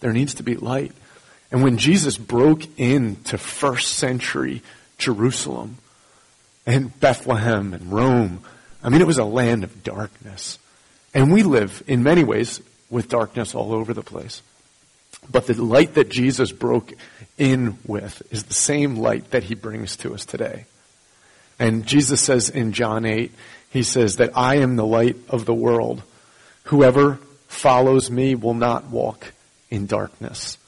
There needs to be light. And when Jesus broke into first century Jerusalem and Bethlehem and Rome, I mean, it was a land of darkness. And we live in many ways with darkness all over the place. But the light that Jesus broke in with is the same light that he brings to us today. And Jesus says in John 8, he says that I am the light of the world. Whoever follows me will not walk in darkness,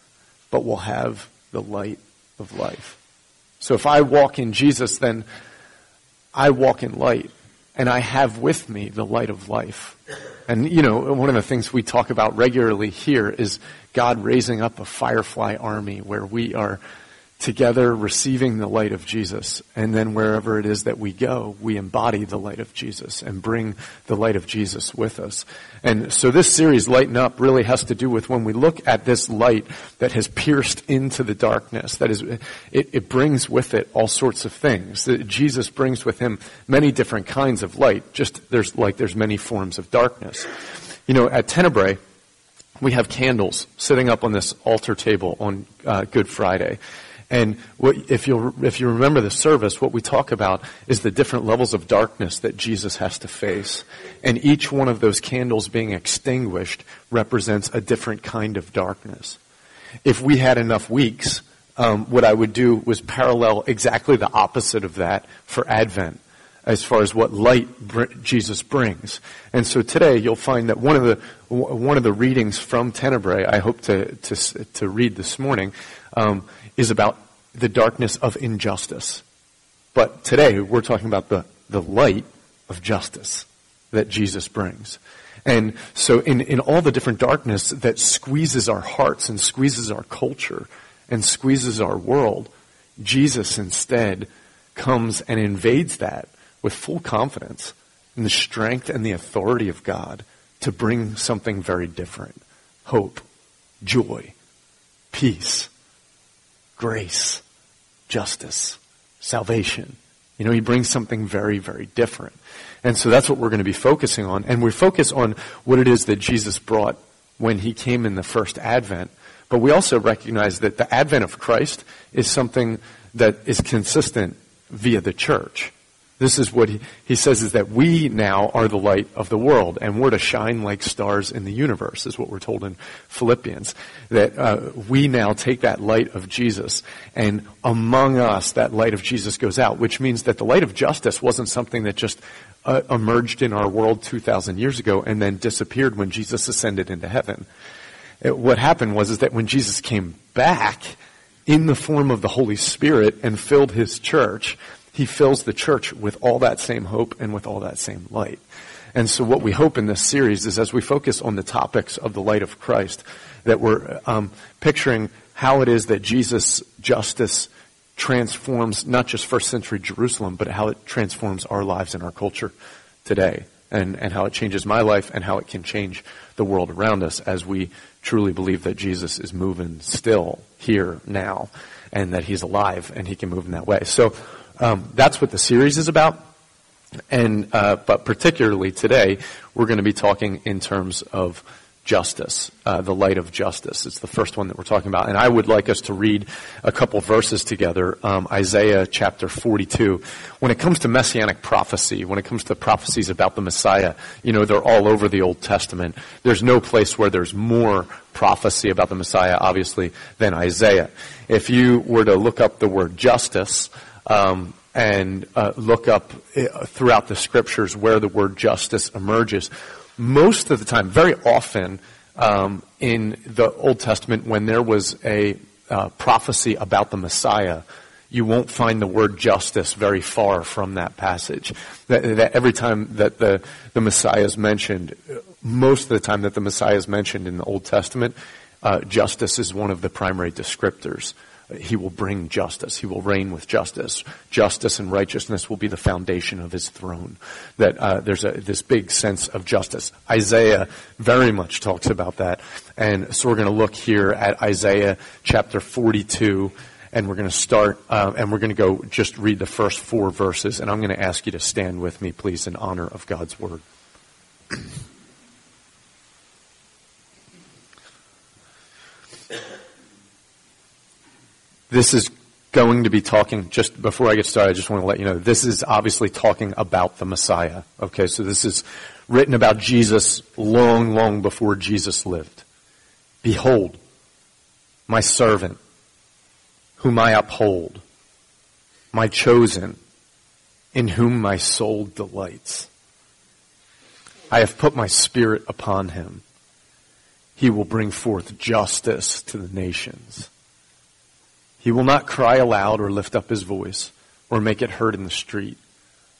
but will have the light of life. So if I walk in Jesus, then I walk in light and I have with me the light of life. And you know, one of the things we talk about regularly here is God raising up a firefly army where we are together receiving the light of Jesus. And then wherever it is that we go, we embody the light of Jesus and bring the light of Jesus with us. And so this series, Lighten Up, really has to do with when we look at this light that has pierced into the darkness, that is, it, it brings with it all sorts of things. Jesus brings with him many different kinds of light, just there's like there's many forms of darkness. You know, at Tenebrae, we have candles sitting up on this altar table on uh, Good Friday. And what, if you if you remember the service, what we talk about is the different levels of darkness that Jesus has to face, and each one of those candles being extinguished represents a different kind of darkness. If we had enough weeks, um, what I would do was parallel exactly the opposite of that for Advent as far as what light Jesus brings. And so today you'll find that one of the one of the readings from Tenebrae I hope to to, to read this morning um, is about the darkness of injustice. But today we're talking about the, the light of justice that Jesus brings. And so in, in all the different darkness that squeezes our hearts and squeezes our culture and squeezes our world, Jesus instead comes and invades that with full confidence in the strength and the authority of God to bring something very different. Hope, joy, peace, grace, justice, salvation. You know, he brings something very, very different. And so that's what we're going to be focusing on. And we focus on what it is that Jesus brought when he came in the first advent. But we also recognize that the advent of Christ is something that is consistent via the church. This is what he, he says is that we now are the light of the world and we're to shine like stars in the universe is what we're told in Philippians. That uh, we now take that light of Jesus and among us that light of Jesus goes out, which means that the light of justice wasn't something that just uh, emerged in our world 2,000 years ago and then disappeared when Jesus ascended into heaven. It, what happened was is that when Jesus came back in the form of the Holy Spirit and filled his church, he fills the church with all that same hope and with all that same light. And so what we hope in this series is as we focus on the topics of the light of Christ, that we're um, picturing how it is that Jesus' justice transforms not just first century Jerusalem, but how it transforms our lives and our culture today. And, and how it changes my life and how it can change the world around us as we truly believe that Jesus is moving still here now and that he's alive and he can move in that way. So um, that's what the series is about. And uh, but particularly today, we're going to be talking in terms of justice, uh, the light of justice. It's the first one that we're talking about, and I would like us to read a couple verses together. Um, Isaiah chapter 42. When it comes to messianic prophecy, when it comes to prophecies about the Messiah, you know they're all over the Old Testament. There's no place where there's more prophecy about the Messiah, obviously, than Isaiah. If you were to look up the word justice um, and uh, look up uh, throughout the scriptures where the word justice emerges. Most of the time, very often um, in the Old Testament, when there was a uh, prophecy about the Messiah, you won't find the word justice very far from that passage. That, that, every time that the, the Messiah is mentioned, most of the time that the Messiah is mentioned in the Old Testament, uh, justice is one of the primary descriptors he will bring justice. He will reign with justice. Justice and righteousness will be the foundation of his throne. That uh, there's a, this big sense of justice. Isaiah very much talks about that. And so we're going to look here at Isaiah chapter 42 and we're going to start, uh, and we're going to go just read the first four verses, and I'm going to ask you to stand with me, please, in honor of God's word. This is going to be talking, just before I get started, I just want to let you know, this is obviously talking about the Messiah. Okay, so this is written about Jesus long, long before Jesus lived. Behold, my servant, whom I uphold, my chosen, in whom my soul delights. I have put my spirit upon him. He will bring forth justice to the nations. He will not cry aloud or lift up his voice or make it heard in the street.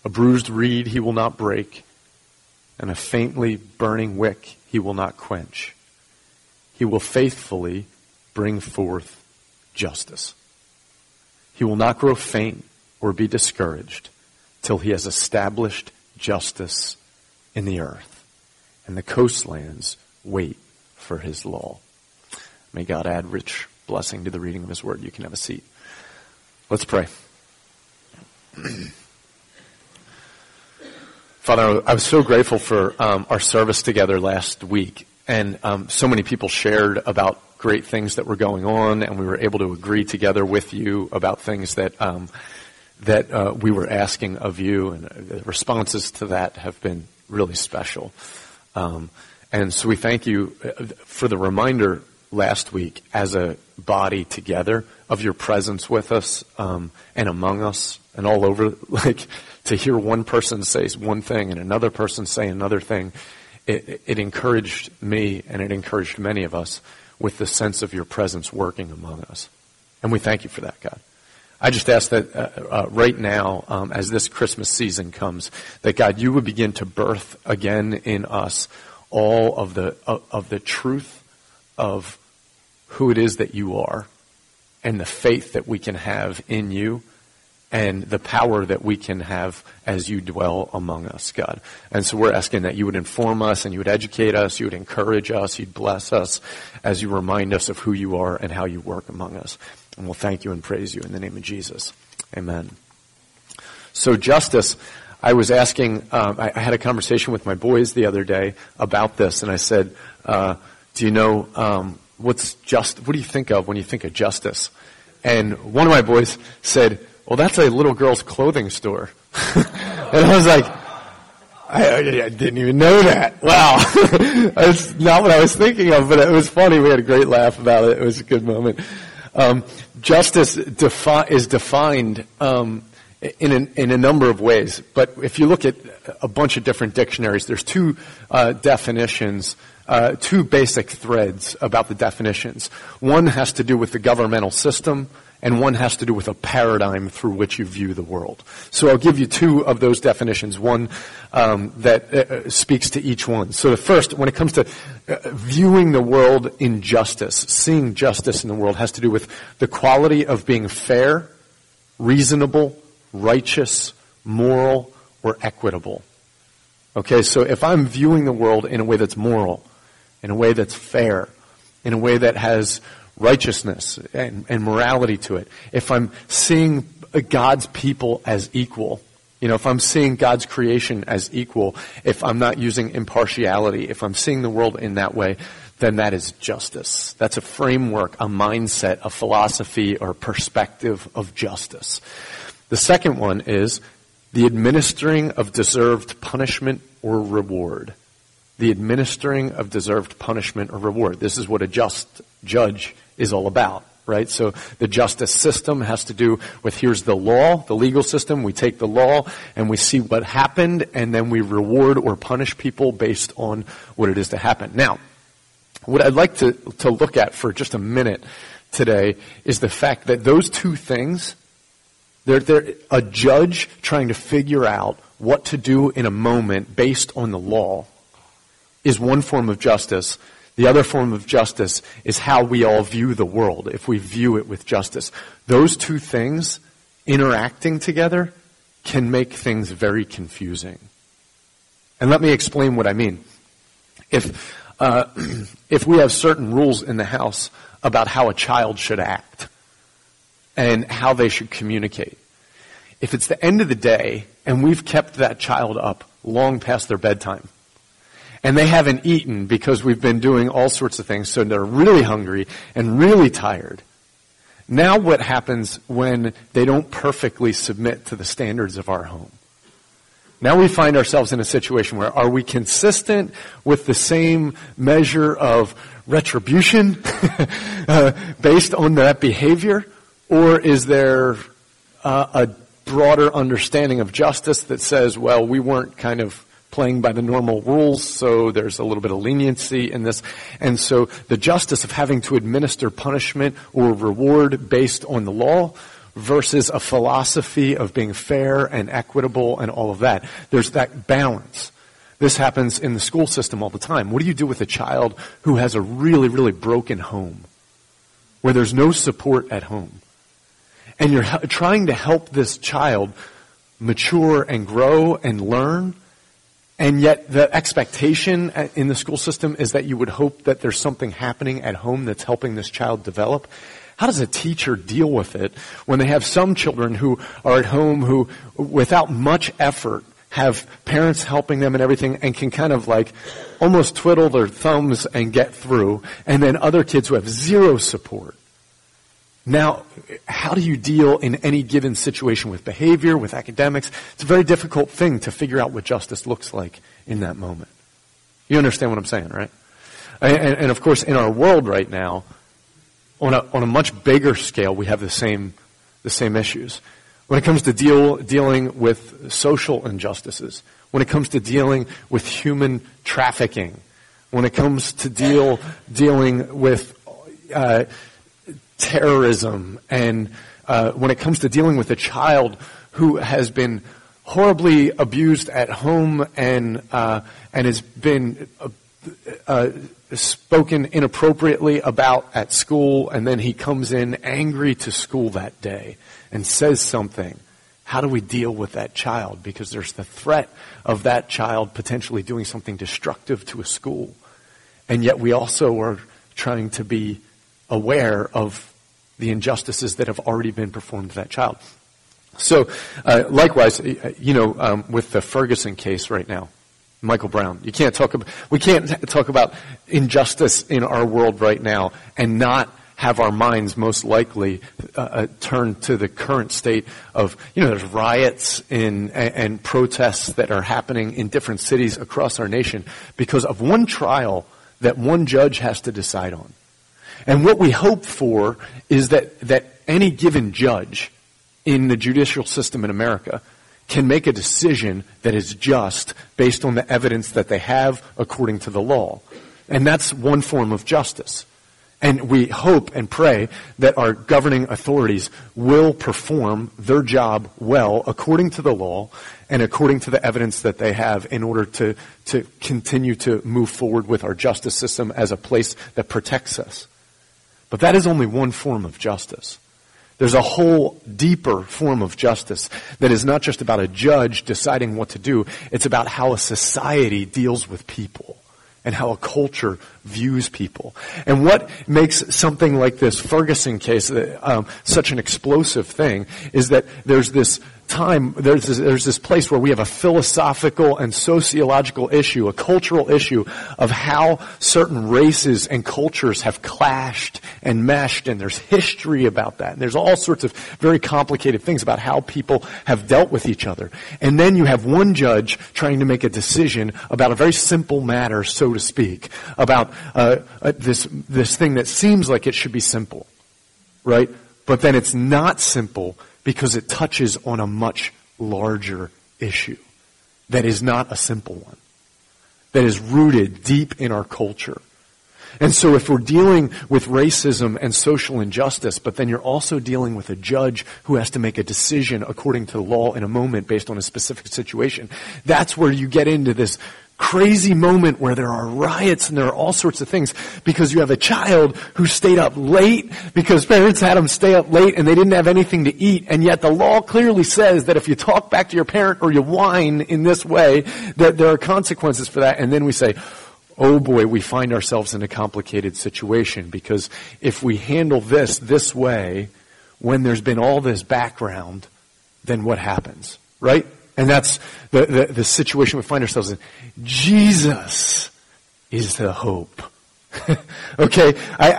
A bruised reed he will not break, and a faintly burning wick he will not quench. He will faithfully bring forth justice. He will not grow faint or be discouraged till he has established justice in the earth, and the coastlands wait for his law. May God add rich blessing to the reading of his word. You can have a seat. Let's pray. Father, I was so grateful for um, our service together last week, and um, so many people shared about great things that were going on, and we were able to agree together with you about things that um, that uh, we were asking of you, and the responses to that have been really special. Um, and so we thank you uh, for the reminder last week as a body together of your presence with us um, and among us and all over. Like to hear one person say one thing and another person say another thing, it, it encouraged me and it encouraged many of us with the sense of your presence working among us. And we thank you for that, God. I just ask that uh, uh, right now, um, as this Christmas season comes, that God, you would begin to birth again in us all of the of, of the truth of who it is that you are, and the faith that we can have in you, and the power that we can have as you dwell among us, God. And so we're asking that you would inform us and you would educate us, you would encourage us, you'd bless us as you remind us of who you are and how you work among us. And we'll thank you and praise you in the name of Jesus. Amen. So justice, I was asking, um, I, I, had a conversation with my boys the other day about this, and I said, uh, do you know um, what's just, what do you think of when you think of justice? And one of my boys said, well, that's a little girl's clothing store. and I was like, I, I, didn't even know that. Wow. That's not what I was thinking of, but it was funny. We had a great laugh about it. It was a good moment. Um, justice defi- is defined um, in, an, in a number of ways, but if you look at a bunch of different dictionaries, there's two uh, definitions, uh, two basic threads about the definitions. One has to do with the governmental system, and one has to do with a paradigm through which you view the world. So I'll give you two of those definitions, one um, that uh, uh, speaks to each one. So the first, when it comes to uh, viewing the world in justice, seeing justice in the world has to do with the quality of being fair, reasonable, righteous, moral, or equitable. Okay, so if I'm viewing the world in a way that's moral, in a way that's fair, in a way that has righteousness and, and morality to it, if I'm seeing God's people as equal, you know, if I'm seeing God's creation as equal, if I'm not using impartiality, if I'm seeing the world in that way, then that is justice. That's a framework, a mindset, a philosophy, or perspective of justice. The second one is the administering of deserved punishment or reward. The administering of deserved punishment or reward. This is what a just judge is all about, right? So the justice system has to do with here's the law, the legal system. We take the law and we see what happened and then we reward or punish people based on what it is to happen. Now, what I'd like to, to look at for just a minute today is the fact that those two things, they're, they're a judge trying to figure out what to do in a moment based on the law is one form of justice the other form of justice is how we all view the world, if we view it with justice. Those two things interacting together can make things very confusing. And let me explain what I mean. If, uh, if we have certain rules in the house about how a child should act and how they should communicate, if it's the end of the day and we've kept that child up long past their bedtime, and they haven't eaten because we've been doing all sorts of things, so they're really hungry and really tired. Now what happens when they don't perfectly submit to the standards of our home? Now we find ourselves in a situation where are we consistent with the same measure of retribution uh, based on that behavior? Or is there uh, a broader understanding of justice that says, well, we weren't kind of playing by the normal rules, so there's a little bit of leniency in this. And so the justice of having to administer punishment or reward based on the law versus a philosophy of being fair and equitable and all of that. There's that balance. This happens in the school system all the time. What do you do with a child who has a really, really broken home? Where there's no support at home. And you're trying to help this child mature and grow and learn and yet the expectation uh, in the school system is that you would hope that there's something happening at home that's helping this child develop. How does a teacher deal with it when they have some children who are at home who, without much effort, have parents helping them and everything and can kind of like almost twiddle their thumbs and get through, and then other kids who have zero support? Now, how do you deal in any given situation with behavior, with academics? It's a very difficult thing to figure out what justice looks like in that moment. You understand what I'm saying, right? And, and of course, in our world right now, on a, on a much bigger scale, we have the same, the same issues. When it comes to deal, dealing with social injustices, when it comes to dealing with human trafficking, when it comes to deal, dealing with uh, terrorism and uh, when it comes to dealing with a child who has been horribly abused at home and uh, and has been uh, uh, spoken inappropriately about at school, and then he comes in angry to school that day and says something. How do we deal with that child? Because there's the threat of that child potentially doing something destructive to a school. And yet we also are trying to be aware of the injustices that have already been performed to that child. So, uh, likewise, uh, you know, um, with the Ferguson case right now, Michael Brown, you can't talk about, we can't talk about injustice in our world right now and not have our minds most likely uh, uh, turn to the current state of, you know, there's riots in, and, and protests that are happening in different cities across our nation because of one trial that one judge has to decide on. And what we hope for is that, that any given judge in the judicial system in America can make a decision that is just based on the evidence that they have according to the law. And that's one form of justice. And we hope and pray that our governing authorities will perform their job well according to the law and according to the evidence that they have in order to, to continue to move forward with our justice system as a place that protects us. But that is only one form of justice. There's a whole deeper form of justice that is not just about a judge deciding what to do. It's about how a society deals with people and how a culture views people. And what makes something like this Ferguson case um, such an explosive thing is that there's this time, there's this, there's this place where we have a philosophical and sociological issue, a cultural issue of how certain races and cultures have clashed and meshed, and there's history about that. And there's all sorts of very complicated things about how people have dealt with each other. And then you have one judge trying to make a decision about a very simple matter, so to speak, about uh, uh, this this thing that seems like it should be simple, right? But then it's not simple because it touches on a much larger issue that is not a simple one, that is rooted deep in our culture. And so if we're dealing with racism and social injustice, but then you're also dealing with a judge who has to make a decision according to the law in a moment based on a specific situation, that's where you get into this crazy moment where there are riots and there are all sorts of things because you have a child who stayed up late because parents had them stay up late and they didn't have anything to eat. And yet the law clearly says that if you talk back to your parent or you whine in this way that there are consequences for that. And then we say oh boy we find ourselves in a complicated situation because if we handle this this way when there's been all this background then what happens right And that's the, the, the situation we find ourselves in. Jesus is the hope. okay, I,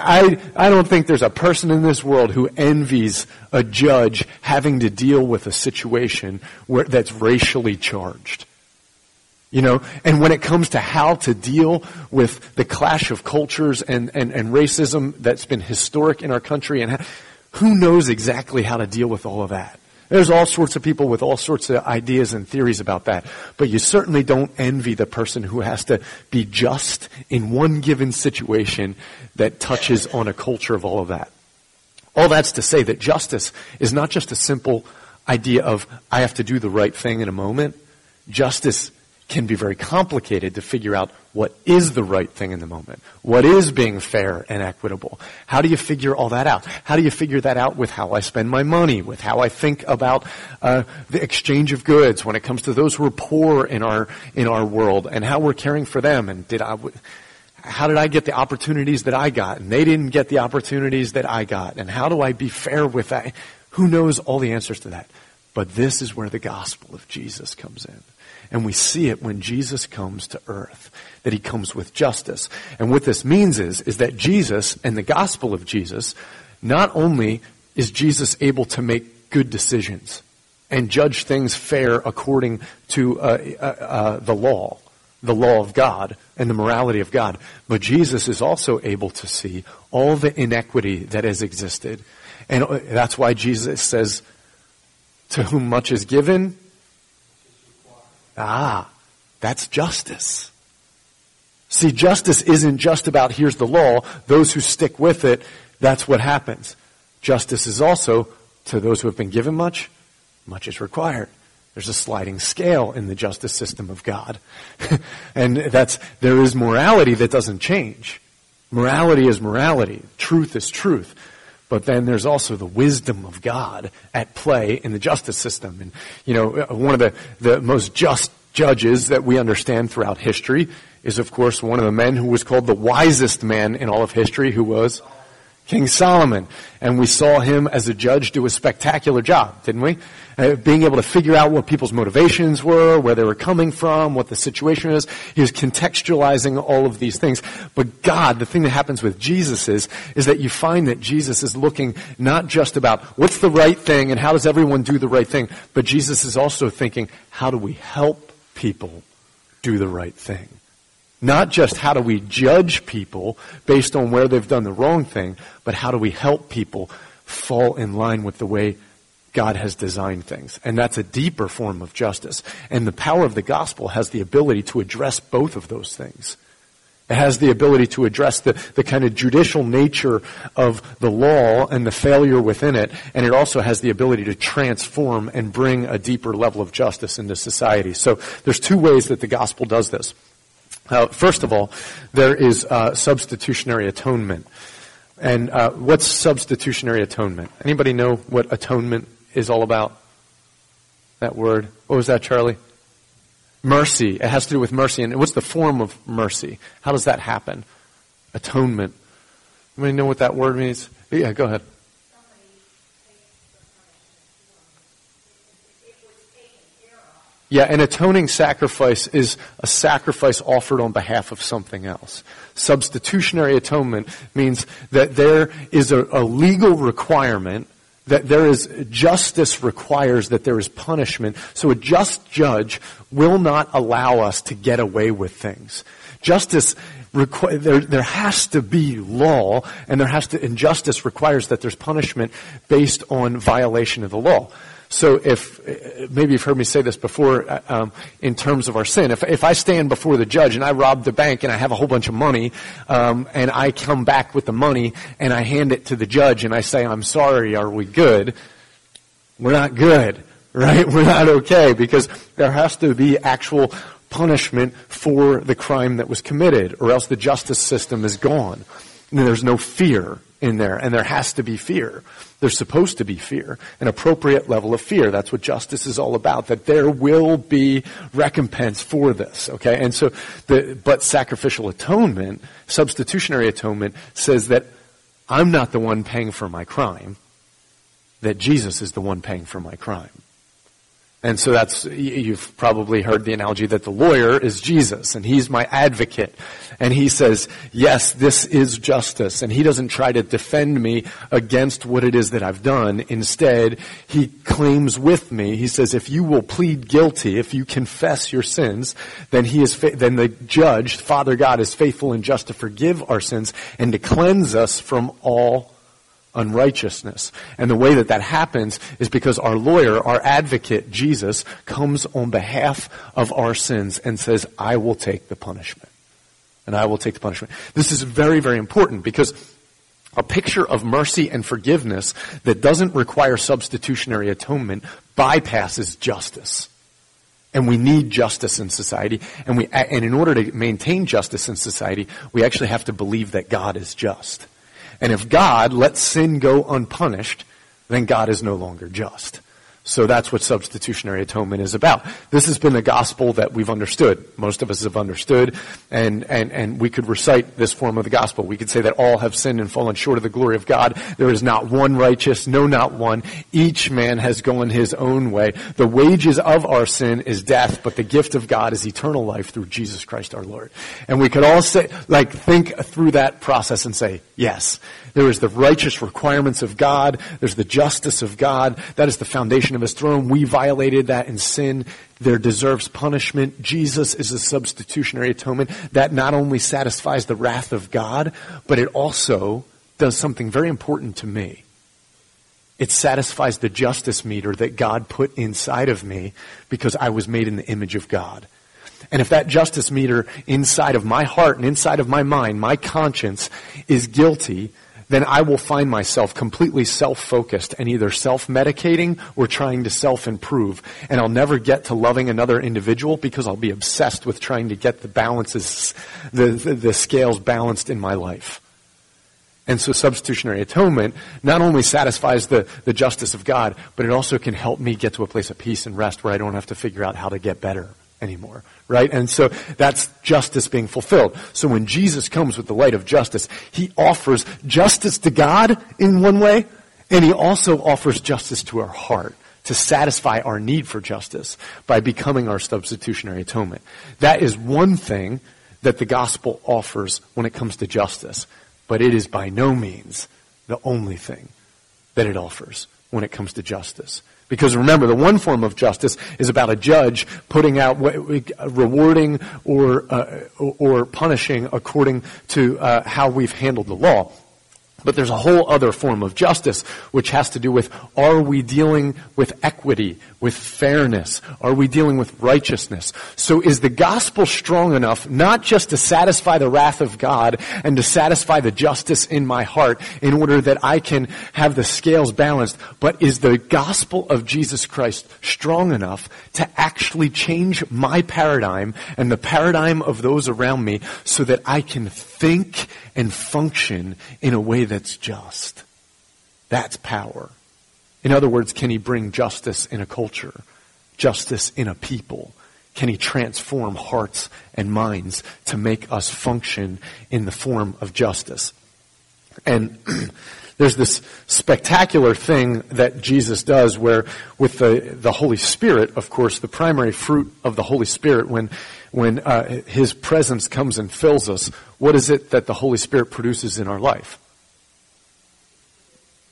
I, I don't think there's a person in this world who envies a judge having to deal with a situation where, that's racially charged. You know, and when it comes to how to deal with the clash of cultures and, and, and racism that's been historic in our country, and how, who knows exactly how to deal with all of that? There's all sorts of people with all sorts of ideas and theories about that. But you certainly don't envy the person who has to be just in one given situation that touches on a culture of all of that. All that's to say that justice is not just a simple idea of I have to do the right thing in a moment. Justice can be very complicated to figure out what is the right thing in the moment. What is being fair and equitable? How do you figure all that out? How do you figure that out with how I spend my money, with how I think about uh, the exchange of goods when it comes to those who are poor in our in our world and how we're caring for them? And did I? How did I get the opportunities that I got and they didn't get the opportunities that I got? And how do I be fair with that? Who knows all the answers to that? But this is where the gospel of Jesus comes in. And we see it when Jesus comes to earth, that he comes with justice. And what this means is, is that Jesus and the gospel of Jesus, not only is Jesus able to make good decisions and judge things fair according to uh, uh, uh, the law, the law of God and the morality of God, but Jesus is also able to see all the inequity that has existed. And uh, that's why Jesus says, to whom much is given, Ah, that's justice. See, justice isn't just about here's the law, those who stick with it, that's what happens. Justice is also to those who have been given much, much is required. There's a sliding scale in the justice system of God. and that's, there is morality that doesn't change. Morality is morality. Truth is truth. But then there's also the wisdom of God at play in the justice system. And, you know, one of the, the most just judges that we understand throughout history is, of course, one of the men who was called the wisest man in all of history, who was King Solomon. And we saw him as a judge do a spectacular job, didn't we? Uh, being able to figure out what people's motivations were, where they were coming from, what the situation is. He was contextualizing all of these things. But God, the thing that happens with Jesus is, is that you find that Jesus is looking not just about what's the right thing and how does everyone do the right thing, but Jesus is also thinking, how do we help people do the right thing? Not just how do we judge people based on where they've done the wrong thing, but how do we help people fall in line with the way God has designed things. And that's a deeper form of justice. And the power of the gospel has the ability to address both of those things. It has the ability to address the, the kind of judicial nature of the law and the failure within it, and it also has the ability to transform and bring a deeper level of justice into society. So there's two ways that the gospel does this. Uh, first of all, there is uh, substitutionary atonement. And uh, what's substitutionary atonement? Anybody know what atonement is all about? That word. What was that, Charlie? Mercy. It has to do with mercy. And what's the form of mercy? How does that happen? Atonement. Anybody know what that word means? Yeah, go ahead. Yeah, an atoning sacrifice is a sacrifice offered on behalf of something else. Substitutionary atonement means that there is a, a, legal requirement, that there is justice requires that there is punishment. So a just judge will not allow us to get away with things. Justice requ- there, there has to be law, and there has to, injustice requires that there's punishment based on violation of the law. So if, maybe you've heard me say this before, uh, um, in terms of our sin. If, if I stand before the judge and I rob the bank and I have a whole bunch of money, um, and I come back with the money and I hand it to the judge and I say, I'm sorry, are we good? We're not good, right? We're not okay because there has to be actual punishment for the crime that was committed or else the justice system is gone. And there's no fear in there and there has to be fear. There's supposed to be fear, an appropriate level of fear. That's what justice is all about, that there will be recompense for this, okay? And so, the, but sacrificial atonement, substitutionary atonement, says that I'm not the one paying for my crime, that Jesus is the one paying for my crime. And so that's, you've probably heard the analogy that the lawyer is Jesus and he's my advocate. And he says, yes, this is justice. And he doesn't try to defend me against what it is that I've done. Instead, he claims with me, he says, if you will plead guilty, if you confess your sins, then he is, fa- then the judge, Father God, is faithful and just to forgive our sins and to cleanse us from all unrighteousness. And the way that that happens is because our lawyer, our advocate, Jesus, comes on behalf of our sins and says, I will take the punishment. And I will take the punishment. This is very, very important because a picture of mercy and forgiveness that doesn't require substitutionary atonement bypasses justice. And we need justice in society. And we, and in order to maintain justice in society, we actually have to believe that God is just. And if God lets sin go unpunished, then God is no longer just. So that's what substitutionary atonement is about. This has been the gospel that we've understood. Most of us have understood, and, and, and we could recite this form of the gospel. We could say that all have sinned and fallen short of the glory of God. There is not one righteous, no, not one. Each man has gone his own way. The wages of our sin is death, but the gift of God is eternal life through Jesus Christ our Lord. And we could all say, like, think through that process and say, yes, there is the righteous requirements of God. There's the justice of God. That is the foundation of His throne. We violated that in sin. There deserves punishment. Jesus is a substitutionary atonement that not only satisfies the wrath of God, but it also does something very important to me. It satisfies the justice meter that God put inside of me because I was made in the image of God. And if that justice meter inside of my heart and inside of my mind, my conscience, is guilty, then I will find myself completely self-focused and either self-medicating or trying to self-improve. And I'll never get to loving another individual because I'll be obsessed with trying to get the balances, the, the, the scales balanced in my life. And so substitutionary atonement not only satisfies the, the justice of God, but it also can help me get to a place of peace and rest where I don't have to figure out how to get better anymore, right? And so that's justice being fulfilled. So when Jesus comes with the light of justice, he offers justice to God in one way, and he also offers justice to our heart to satisfy our need for justice by becoming our substitutionary atonement. That is one thing that the gospel offers when it comes to justice, but it is by no means the only thing that it offers when it comes to justice. Because remember, the one form of justice is about a judge putting out, rewarding or, uh, or punishing according to uh, how we've handled the law. But there's a whole other form of justice which has to do with are we dealing with equity, with fairness? Are we dealing with righteousness? So is the gospel strong enough not just to satisfy the wrath of God and to satisfy the justice in my heart in order that I can have the scales balanced, but is the gospel of Jesus Christ strong enough to actually change my paradigm and the paradigm of those around me so that I can think and function in a way that's just. That's power. In other words, can he bring justice in a culture? Justice in a people? Can he transform hearts and minds to make us function in the form of justice? And there's this spectacular thing that Jesus does where with the, the Holy Spirit, of course, the primary fruit of the Holy Spirit when, when uh, His presence comes and fills us, what is it that the Holy Spirit produces in our life?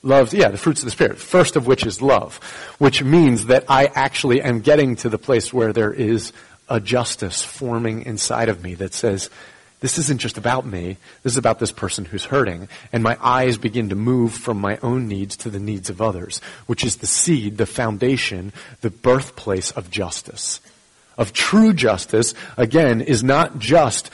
Love, yeah, the fruits of the Spirit. First of which is love, which means that I actually am getting to the place where there is a justice forming inside of me that says, this isn't just about me. This is about this person who's hurting. And my eyes begin to move from my own needs to the needs of others, which is the seed, the foundation, the birthplace of justice. Of true justice, again, is not just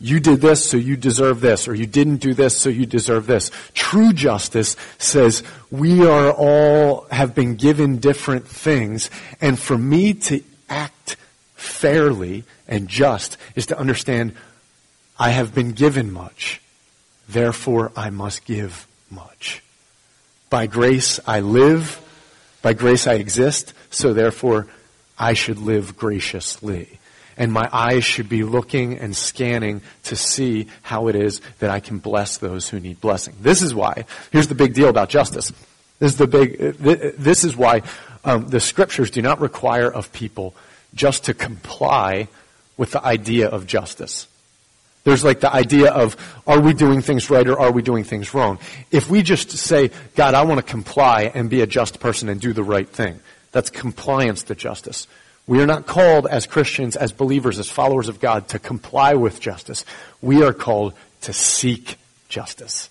you did this, so you deserve this, or you didn't do this, so you deserve this. True justice says we are all have been given different things, and for me to act fairly and just is to understand I have been given much, therefore I must give much. By grace I live, by grace I exist, so therefore I should live graciously. And my eyes should be looking and scanning to see how it is that I can bless those who need blessing. This is why, here's the big deal about justice. This is the big, this is why um, the scriptures do not require of people just to comply with the idea of justice. There's like the idea of, are we doing things right or are we doing things wrong? If we just say, God, I want to comply and be a just person and do the right thing, that's compliance to justice. We are not called as Christians, as believers, as followers of God to comply with justice. We are called to seek justice.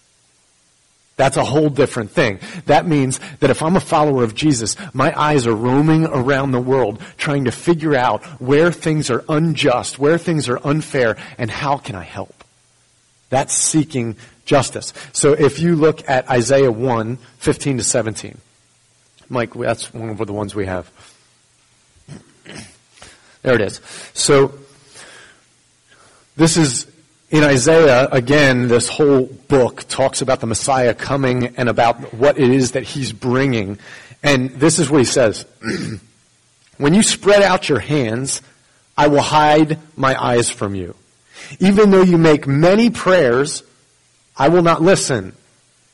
That's a whole different thing. That means that if I'm a follower of Jesus, my eyes are roaming around the world trying to figure out where things are unjust, where things are unfair, and how can I help? That's seeking justice. So if you look at Isaiah 1, 15 to 17, Mike, that's one of the ones we have. There it is. So this is in Isaiah, again, this whole book talks about the Messiah coming and about what it is that he's bringing. And this is what he says. when you spread out your hands, I will hide my eyes from you. Even though you make many prayers, I will not listen.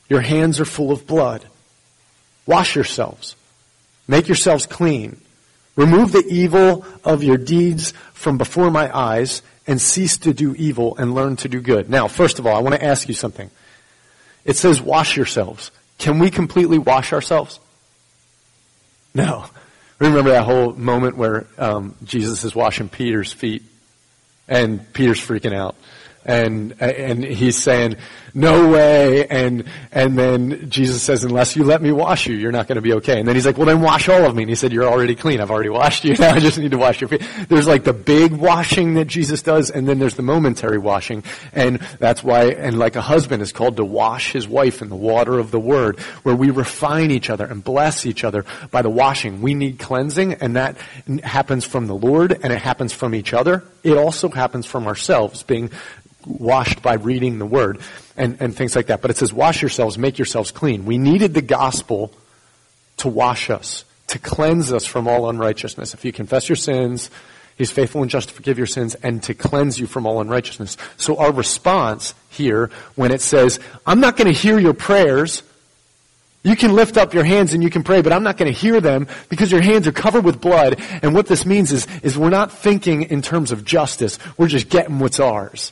Your hands are full of blood. Wash yourselves. Make yourselves clean. Remove the evil of your deeds from before my eyes and cease to do evil and learn to do good. Now, first of all, I want to ask you something. It says wash yourselves. Can we completely wash ourselves? No. Remember that whole moment where um, Jesus is washing Peter's feet and Peter's freaking out and and he's saying no way. And and then jesus says unless you let me wash you you're not going to be okay. And then he's like well then wash all of me. And he said you're already clean. I've already washed you. Now i just need to wash your feet. There's like the big washing that jesus does and then there's the momentary washing. And that's why and like a husband is called to wash his wife in the water of the word where we refine each other and bless each other by the washing. We need cleansing and that happens from the lord and it happens from each other. It also happens from ourselves being washed by reading the word and, and things like that. But it says, wash yourselves, make yourselves clean. We needed the gospel to wash us, to cleanse us from all unrighteousness. If you confess your sins, He's faithful and just to forgive your sins and to cleanse you from all unrighteousness. So our response here, when it says, I'm not going to hear your prayers, you can lift up your hands and you can pray, but I'm not going to hear them because your hands are covered with blood. And what this means is, is we're not thinking in terms of justice. We're just getting what's ours.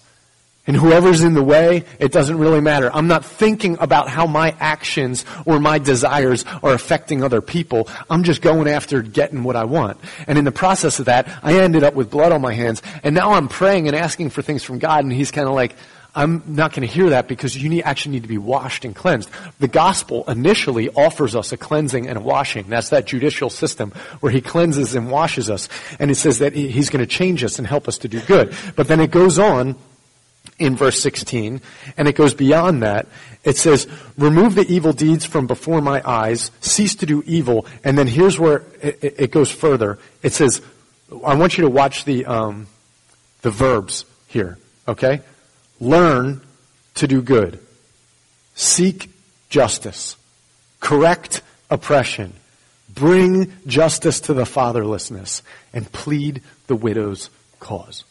And whoever's in the way, it doesn't really matter. I'm not thinking about how my actions or my desires are affecting other people. I'm just going after getting what I want. And in the process of that, I ended up with blood on my hands. And now I'm praying and asking for things from God. And He's kind of like, I'm not going to hear that because you need, actually need to be washed and cleansed. The gospel initially offers us a cleansing and a washing. That's that judicial system where he cleanses and washes us. And it says that he's going to change us and help us to do good. But then it goes on in verse 16, and it goes beyond that. It says, remove the evil deeds from before my eyes, cease to do evil, and then here's where it, it goes further. It says, I want you to watch the, um, the verbs here, okay? Learn to do good. Seek justice. Correct oppression. Bring justice to the fatherlessness. And plead the widow's cause.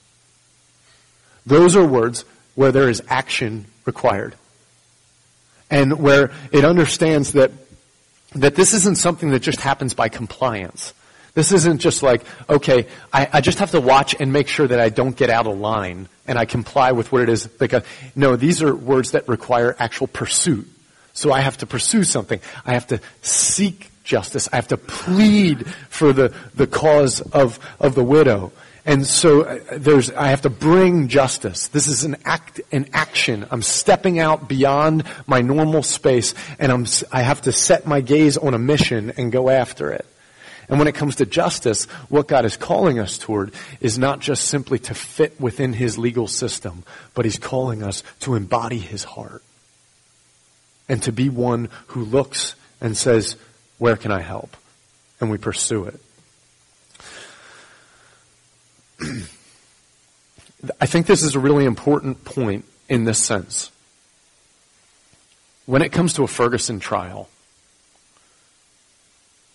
Those are words where there is action required. And where it understands that, that this isn't something that just happens by compliance. This isn't just like, okay, I, I, just have to watch and make sure that I don't get out of line and I comply with what it is. Because, no, these are words that require actual pursuit. So I have to pursue something. I have to seek justice. I have to plead for the, the cause of, of the widow. And so uh, there's, I have to bring justice. This is an act, an action. I'm stepping out beyond my normal space and I'm, I have to set my gaze on a mission and go after it. And when it comes to justice, what God is calling us toward is not just simply to fit within His legal system, but He's calling us to embody His heart. And to be one who looks and says, where can I help? And we pursue it. I think this is a really important point in this sense. When it comes to a Ferguson trial,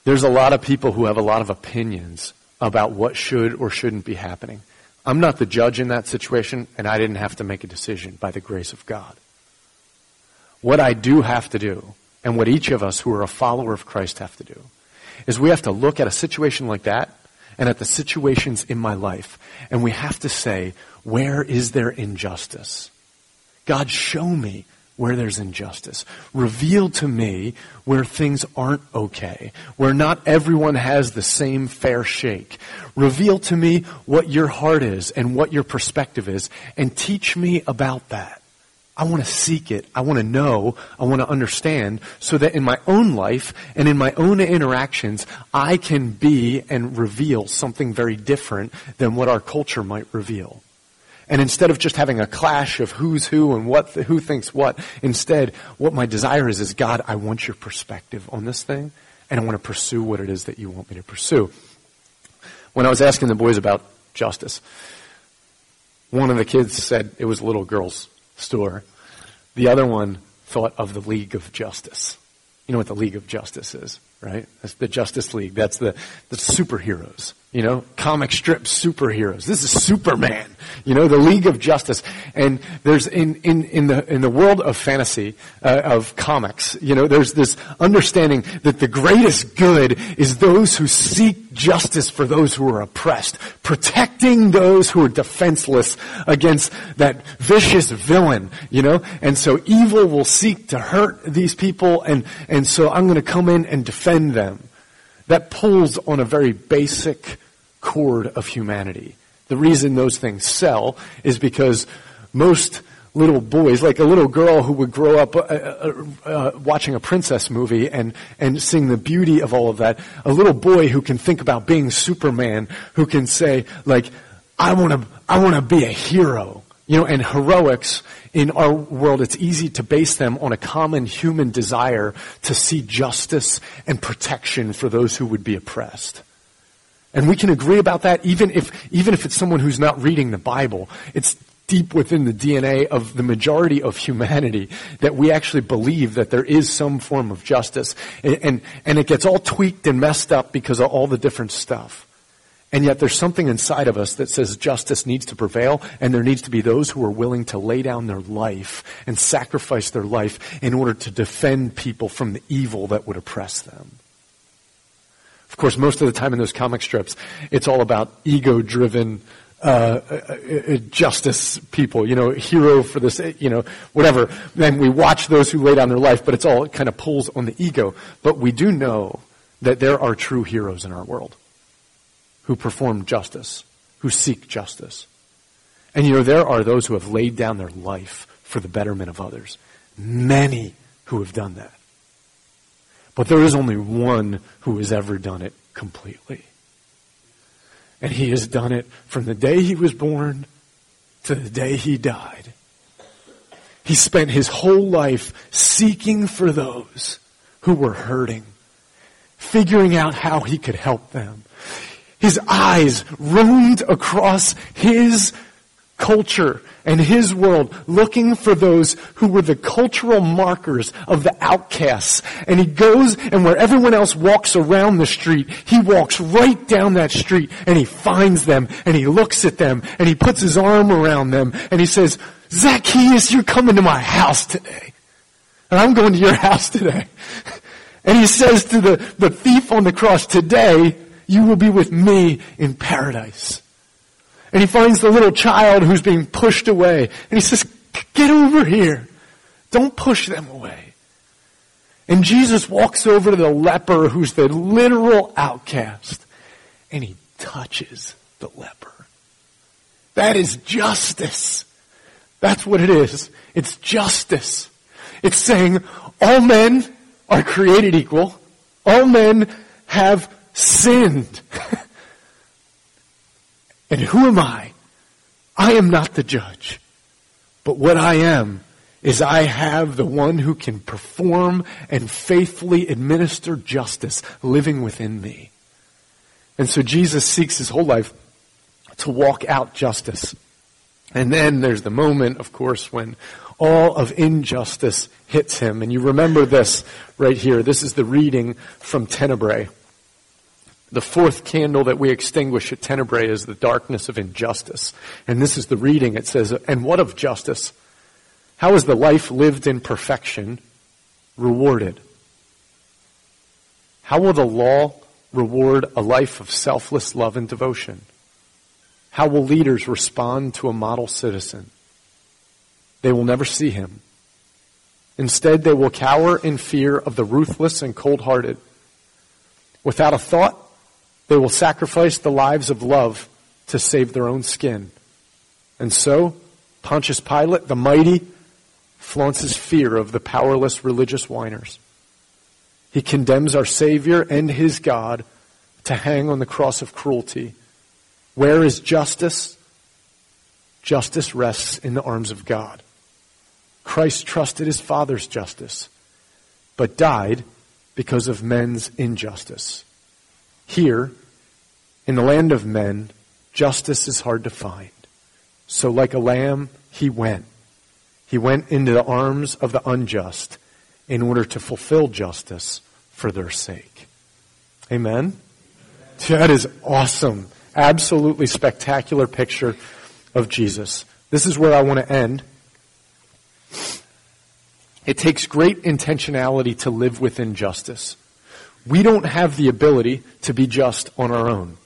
there's a lot of people who have a lot of opinions about what should or shouldn't be happening. I'm not the judge in that situation, and I didn't have to make a decision by the grace of God. What I do have to do and what each of us who are a follower of Christ have to do is we have to look at a situation like that and at the situations in my life and we have to say, where is there injustice? God, show me where there's injustice. Reveal to me where things aren't okay, where not everyone has the same fair shake. Reveal to me what your heart is and what your perspective is, and teach me about that. I want to seek it. I want to know. I want to understand so that in my own life and in my own interactions, I can be and reveal something very different than what our culture might reveal. And instead of just having a clash of who's who and what, who thinks what, instead, what my desire is, is God, I want your perspective on this thing, and I want to pursue what it is that you want me to pursue. When I was asking the boys about justice, one of the kids said it was little girl's store. The other one thought of the League of Justice. You know what the League of Justice is, right? That's the Justice League. That's the, the superheroes. You know, comic strip superheroes. This is Superman. You know, the League of Justice. And there's in, in, in the, in the world of fantasy, uh, of comics, you know, there's this understanding that the greatest good is those who seek justice for those who are oppressed, protecting those who are defenseless against that vicious villain, you know? And so evil will seek to hurt these people and, and so I'm gonna come in and defend them. That pulls on a very basic cord of humanity. The reason those things sell is because most little boys, like a little girl who would grow up uh, uh, uh, watching a princess movie and, and seeing the beauty of all of that, a little boy who can think about being Superman, who can say, like, I want to, I want to be a hero. You know, and heroics in our world, it's easy to base them on a common human desire to see justice and protection for those who would be oppressed. And we can agree about that even if, even if it's someone who's not reading the Bible. It's deep within the DNA of the majority of humanity that we actually believe that there is some form of justice. And, and, and it gets all tweaked and messed up because of all the different stuff. And yet there's something inside of us that says justice needs to prevail and there needs to be those who are willing to lay down their life and sacrifice their life in order to defend people from the evil that would oppress them. Of course, most of the time in those comic strips, it's all about ego-driven uh, uh, uh, justice people, you know, hero for this, you know, whatever. Then we watch those who lay down their life, but it's all it kind of pulls on the ego. But we do know that there are true heroes in our world who perform justice, who seek justice. And you know, there are those who have laid down their life for the betterment of others. Many who have done that. But there is only one who has ever done it completely. And he has done it from the day he was born to the day he died. He spent his whole life seeking for those who were hurting, figuring out how he could help them. His eyes roamed across his culture and his world looking for those who were the cultural markers of the outcasts. And he goes and where everyone else walks around the street, he walks right down that street and he finds them and he looks at them and he puts his arm around them and he says, Zacchaeus, you're coming to my house today. And I'm going to your house today. And he says to the, the thief on the cross, today you will be with me in paradise. And he finds the little child who's being pushed away. And he says, get over here. Don't push them away. And Jesus walks over to the leper who's the literal outcast. And he touches the leper. That is justice. That's what it is. It's justice. It's saying all men are created equal. All men have sinned. And who am I? I am not the judge. But what I am is I have the one who can perform and faithfully administer justice living within me. And so Jesus seeks his whole life to walk out justice. And then there's the moment, of course, when all of injustice hits him. And you remember this right here. This is the reading from Tenebrae. The fourth candle that we extinguish at Tenebrae is the darkness of injustice. And this is the reading. It says, And what of justice? How is the life lived in perfection rewarded? How will the law reward a life of selfless love and devotion? How will leaders respond to a model citizen? They will never see him. Instead, they will cower in fear of the ruthless and cold-hearted. Without a thought, they will sacrifice the lives of love to save their own skin. And so, Pontius Pilate, the mighty, flaunts his fear of the powerless religious whiners. He condemns our Savior and his God to hang on the cross of cruelty. Where is justice? Justice rests in the arms of God. Christ trusted his Father's justice, but died because of men's injustice. Here, in the land of men, justice is hard to find. So like a lamb, he went. He went into the arms of the unjust in order to fulfill justice for their sake. Amen? That is awesome. Absolutely spectacular picture of Jesus. This is where I want to end. It takes great intentionality to live within justice. We don't have the ability to be just on our own.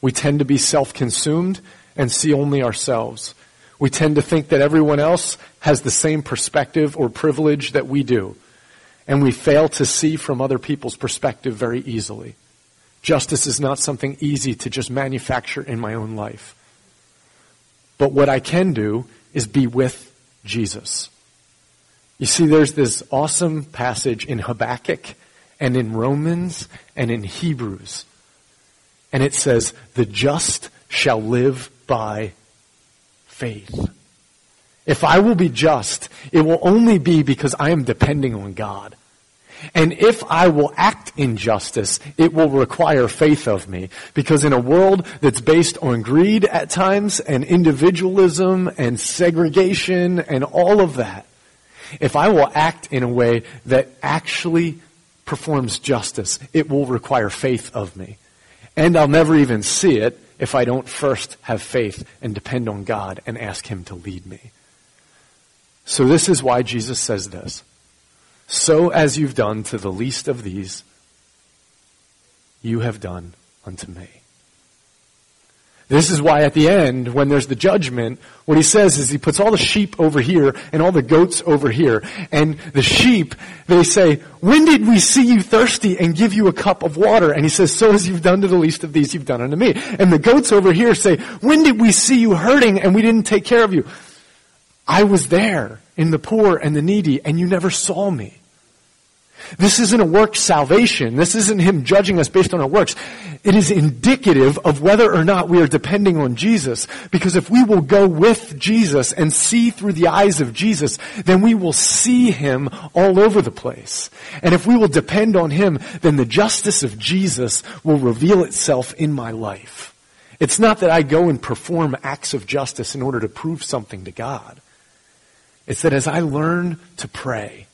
We tend to be self-consumed and see only ourselves. We tend to think that everyone else has the same perspective or privilege that we do. And we fail to see from other people's perspective very easily. Justice is not something easy to just manufacture in my own life. But what I can do is be with Jesus. You see, there's this awesome passage in Habakkuk and in Romans and in Hebrews. And it says, the just shall live by faith. If I will be just, it will only be because I am depending on God. And if I will act in justice, it will require faith of me. Because in a world that's based on greed at times and individualism and segregation and all of that, if I will act in a way that actually performs justice, it will require faith of me. And I'll never even see it if I don't first have faith and depend on God and ask Him to lead me. So this is why Jesus says this. So as you've done to the least of these, you have done unto me. This is why at the end, when there's the judgment, what he says is he puts all the sheep over here and all the goats over here. And the sheep, they say, when did we see you thirsty and give you a cup of water? And he says, so as you've done to the least of these, you've done unto me. And the goats over here say, when did we see you hurting and we didn't take care of you? I was there in the poor and the needy and you never saw me. This isn't a work salvation. This isn't Him judging us based on our works. It is indicative of whether or not we are depending on Jesus. Because if we will go with Jesus and see through the eyes of Jesus, then we will see Him all over the place. And if we will depend on Him, then the justice of Jesus will reveal itself in my life. It's not that I go and perform acts of justice in order to prove something to God. It's that as I learn to pray,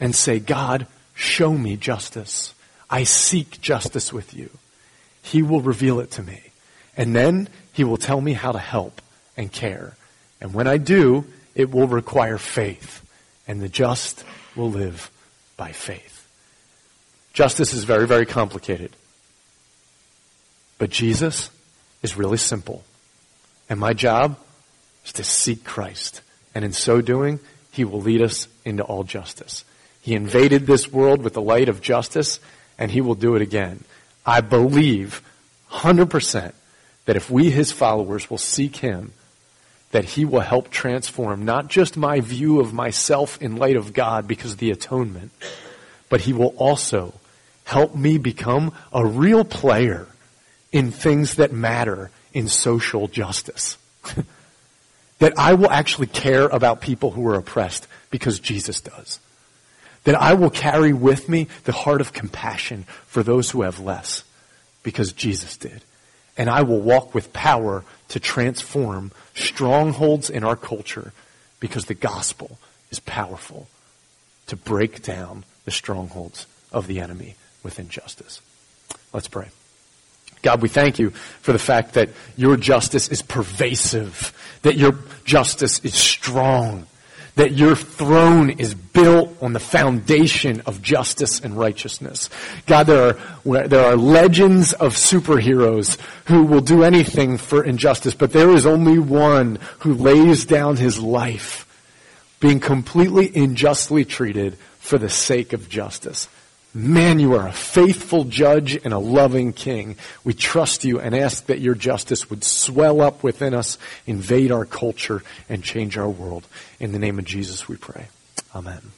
and say, God, show me justice. I seek justice with you. He will reveal it to me. And then he will tell me how to help and care. And when I do, it will require faith. And the just will live by faith. Justice is very, very complicated. But Jesus is really simple. And my job is to seek Christ. And in so doing, he will lead us into all justice. He invaded this world with the light of justice, and he will do it again. I believe 100% that if we, his followers, will seek him, that he will help transform not just my view of myself in light of God because of the atonement, but he will also help me become a real player in things that matter in social justice. that I will actually care about people who are oppressed because Jesus does that I will carry with me the heart of compassion for those who have less because Jesus did. And I will walk with power to transform strongholds in our culture because the gospel is powerful to break down the strongholds of the enemy with injustice. Let's pray. God, we thank you for the fact that your justice is pervasive, that your justice is strong, that your throne is built on the foundation of justice and righteousness. God, there are, there are legends of superheroes who will do anything for injustice, but there is only one who lays down his life being completely unjustly treated for the sake of justice. Man, you are a faithful judge and a loving king. We trust you and ask that your justice would swell up within us, invade our culture, and change our world. In the name of Jesus we pray. Amen.